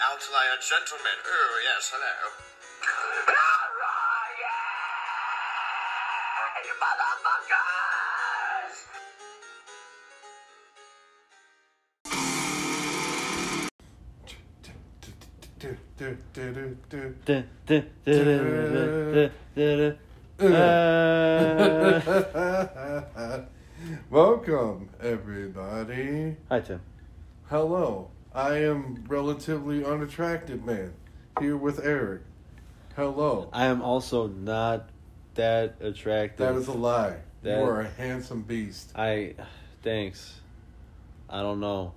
outlier gentleman. Oh, yes, hello. Uh. Uh, Welcome, everybody. Hi, Tim. Hello. I am relatively unattractive man here with Eric. Hello. I am also not that attractive. That is a lie. That- You are a handsome beast. I. Thanks. I don't know.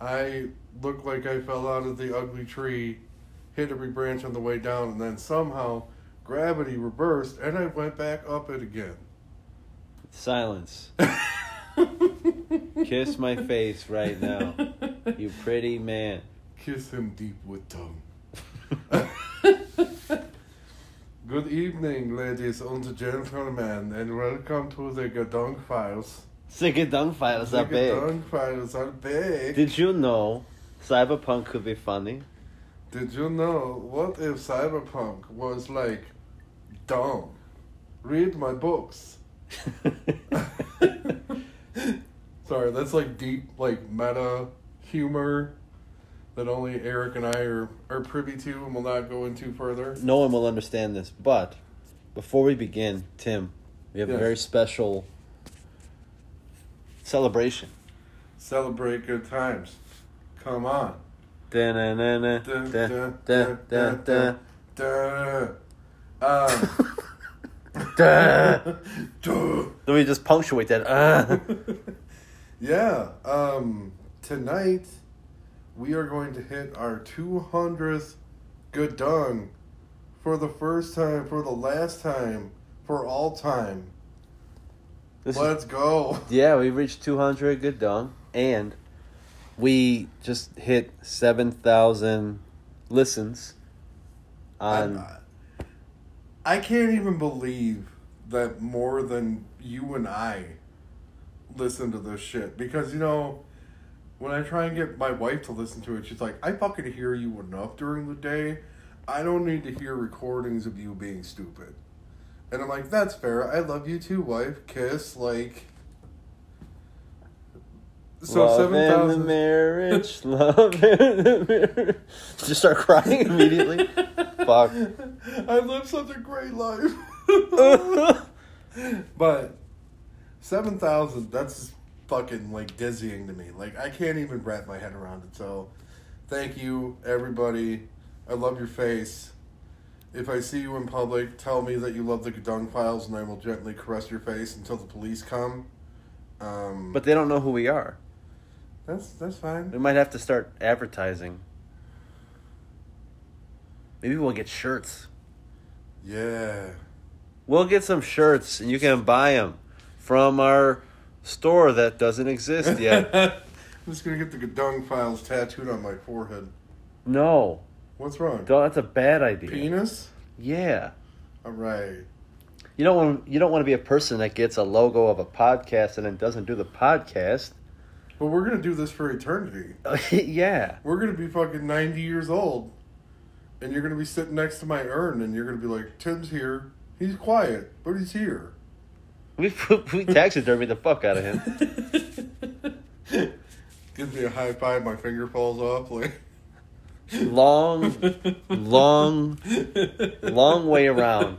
I look like I fell out of the ugly tree, hit every branch on the way down, and then somehow gravity reversed and I went back up it again. Silence. Kiss my face right now. You pretty man. Kiss him deep with tongue. Good evening, ladies and gentlemen, and welcome to the Gadung Files. Sick dung files the are big. Gadung Files are big. Did you know Cyberpunk could be funny? Did you know what if Cyberpunk was like dumb? Read my books. Sorry, that's like deep, like meta humor that only Eric and I are, are privy to and will not go into further. no one will understand this, but before we begin, Tim, we have a very special celebration. Celebrate good times. Come on. Da-na-na-na, Dun, da- dun, da- dun, da- dun, da. dun. Um, Duh. duh. Let me just punctuate that. Uh. yeah. Um, tonight we are going to hit our 200th good dung for the first time, for the last time, for all time. This Let's go. yeah, we reached 200 good dong, and we just hit 7,000 listens on. I, I can't even believe that more than you and I listen to this shit because you know when I try and get my wife to listen to it, she's like, "I fucking hear you enough during the day. I don't need to hear recordings of you being stupid." And I'm like, "That's fair. I love you too, wife. Kiss like." So love seven in the marriage, love in the marriage. Just start crying immediately. Fuck. I lived such a great life. but seven thousand, that's fucking like dizzying to me. Like I can't even wrap my head around it. So thank you, everybody. I love your face. If I see you in public, tell me that you love the Gadung Files, and I will gently caress your face until the police come. Um, But they don't know who we are. that's that's fine. We might have to start advertising. Maybe we'll get shirts. Yeah. We'll get some shirts and you can buy them from our store that doesn't exist yet. I'm just gonna get the Gadung Files tattooed on my forehead. no. What's wrong? Don't, that's a bad idea. Penis? Yeah. All right. You don't want you don't want to be a person that gets a logo of a podcast and then doesn't do the podcast. But we're gonna do this for eternity. yeah. We're gonna be fucking ninety years old, and you're gonna be sitting next to my urn, and you're gonna be like, "Tim's here. He's quiet, but he's here." We we taxidermy the fuck out of him. Give me a high five. My finger falls off. Like Long long long way around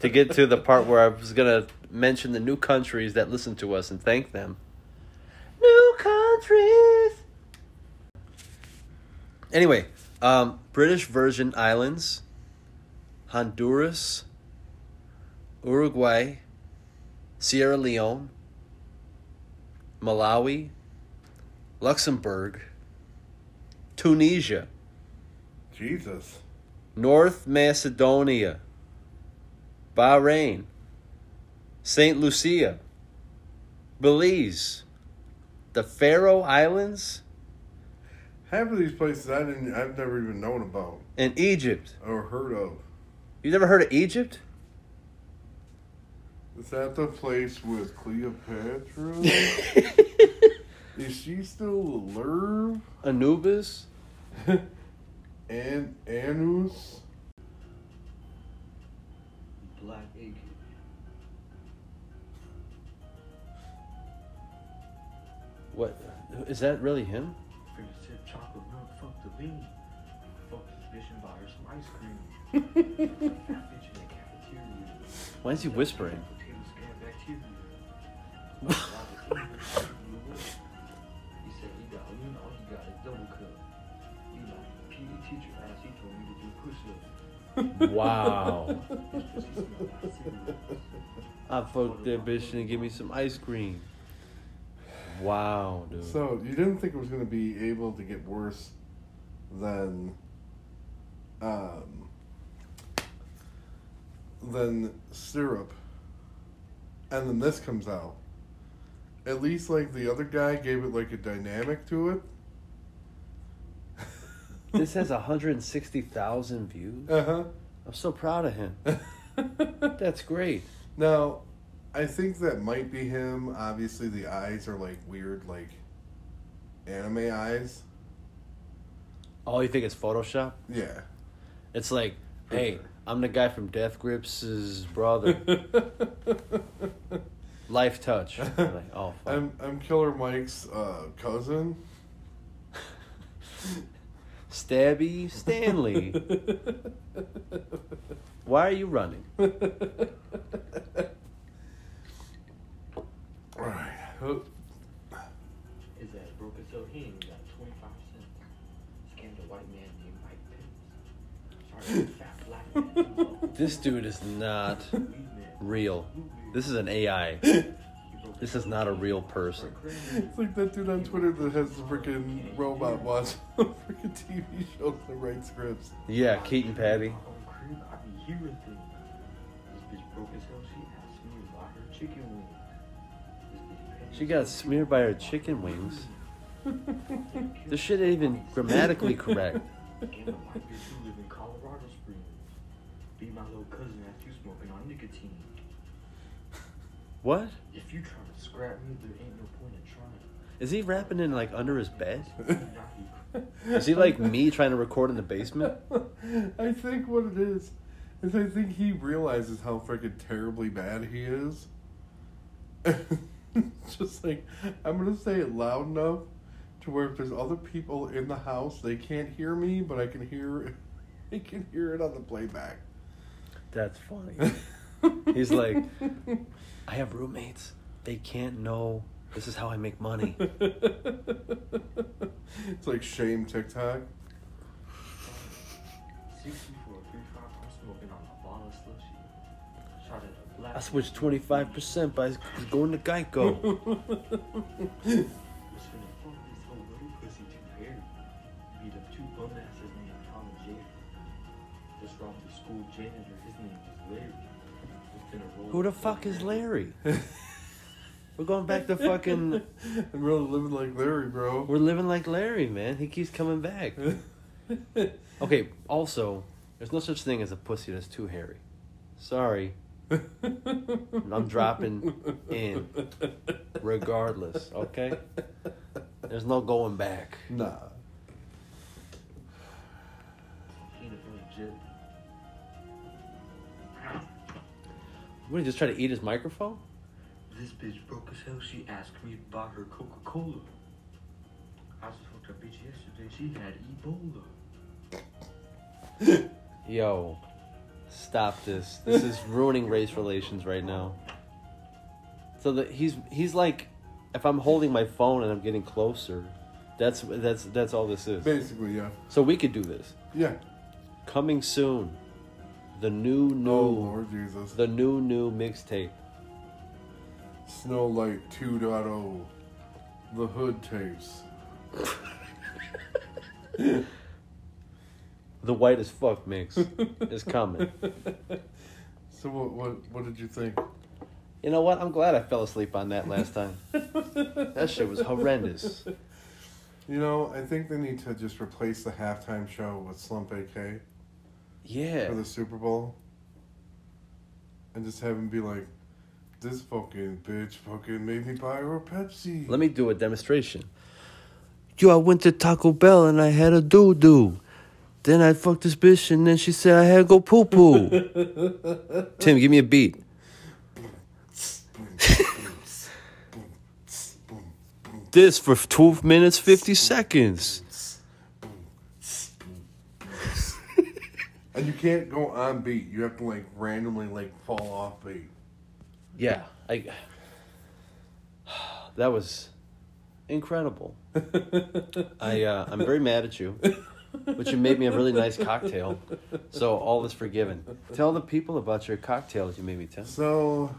to get to the part where I was gonna mention the new countries that listen to us and thank them. New countries. Anyway, um, British Virgin Islands, Honduras, Uruguay, Sierra Leone, Malawi, Luxembourg, Tunisia. Jesus. North Macedonia, Bahrain, St. Lucia, Belize, the Faroe Islands, Half of these places I didn't. I've never even known about and Egypt. or heard of. You never heard of Egypt? Is that the place with Cleopatra? Is she still alive? Anubis? An Anus. Black egg. What is that really him? Fingertip chocolate milk. Fuck the lean. Fuck this bitch and buy her some ice cream. Fat bitch in the cafeteria. Why is he whispering? Wow. His pussy smell like cigarettes. I fucked that bitch and give me some ice cream. Wow, dude. So you didn't think it was going to be able to get worse than, um, than syrup, and then this comes out. At least like the other guy gave it like a dynamic to it. this has 160,000 views. Uh huh. I'm so proud of him. That's great. Now, I think that might be him. Obviously, the eyes are like weird, like anime eyes. Oh, you think it's Photoshop? Yeah. It's like, For hey, sure. I'm the guy from Death Grips' brother. Life Touch. Like, oh, fuck. I'm I'm Killer Mike's uh, cousin. Stabby Stanley. Why are you running? Alright. His ass broke his heel. He ain't got 25 cents. Scammed a white man named Mike Pence. Sorry, fat black man. This dude is not Weed man. Real. This is an AI. This is not a real person. It's like that dude on Twitter that has the freaking robot watch freaking TV shows and write scripts. Yeah, Keaton Patti. My own crib, I be hearing. This bitch broke as hell. She asked me to her chicken wings. This bitch paid She got smeared by her chicken wings. This shit ain't even grammatically correct. Be my little cousin after you smoking on nicotine. What? If you trying to scrap me, there ain't no point in trying. Is he rapping in like under his bed? Is he like me trying to record in the basement? I think what it is is I think he realizes how freaking terribly bad he is. Just like I'm gonna say it loud enough to where if there's other people in the house, they can't hear me, but I can hear I can hear it on the playback. That's funny. He's like, I have roommates. They can't know this is how I make money. it's like shame TikTok. 60 for a 3 5 I'm smoking on a ball of slushy. Shot at a black I switched 25% by going to Geico. Was this whole little pussy too hairy. Beat up two bum asses named Tom and Just robbed the school janitor. Who the fuck is Larry. Larry? We're going back to fucking. I'm really living like Larry, bro. We're living like Larry, man. He keeps coming back. Okay, also, there's no such thing as a pussy that's too hairy. Sorry. I'm dropping in regardless, okay? There's no going back. Nah. Peanut butter jelly. What, he just try to eat his microphone? This bitch broke as hell. She asked me to buy her Coca Cola. I just fucked a bitch yesterday. She had Ebola. Yo, stop this. This is ruining race relations right now. So that he's he's like, if I'm holding my phone and I'm getting closer, that's that's that's all this is. Basically, yeah. So we could do this. Yeah. Coming soon, the new new Oh Lord Jesus. the new new mixtape. Snow Light 2.0. The Hood tapes. The white as fuck mix is coming. So what what what did you think? You know what? I'm glad I fell asleep on that last time. That shit was horrendous. You know, I think they need to just replace the halftime show with Slump AK Yeah. for the Super Bowl. And just have him be like, this fucking bitch fucking made me buy her a Pepsi. Let me do a demonstration. Yo, I went to Taco Bell and I had a doo doo. Then I fucked this bitch, and then she said I had to go poo poo. Tim, give me a beat. this for 12 minutes 50 seconds. And you can't go on beat. You have to like randomly like fall off beat. Yeah, I. That was incredible. I uh, I'm very mad at you, but you made me a really nice cocktail, so all is forgiven. Tell the people about your cocktails you made me tell. So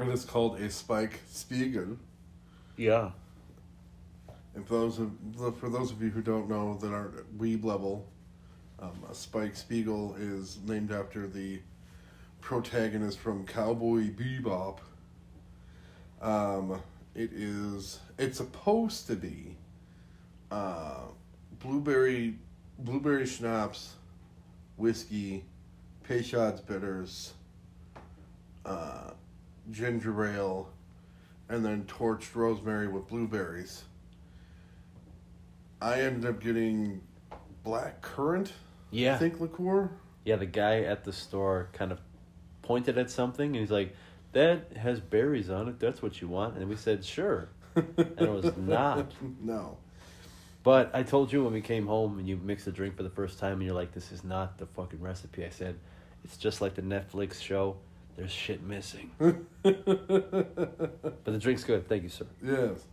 it is called a Spike Spiegel. Yeah. And for those of for those of you who don't know that aren't weeb level, um, a Spike Spiegel is named after the protagonist from Cowboy Bebop. Um, it is it's supposed to be uh, blueberry blueberry schnapps, whiskey, Peychaud's bitters, uh, ginger ale, and then torched rosemary with blueberries. I ended up getting black currant, Yeah. I think liqueur. Yeah, the guy at the store kind of pointed at something and he's like, That has berries on it, that's what you want. And we said, Sure. And it was not. no. But I told you when we came home and you mixed the drink for the first time and you're like, This is not the fucking recipe. I said, It's just like the Netflix show. There's shit missing. but the drink's good. Thank you, sir. Yes.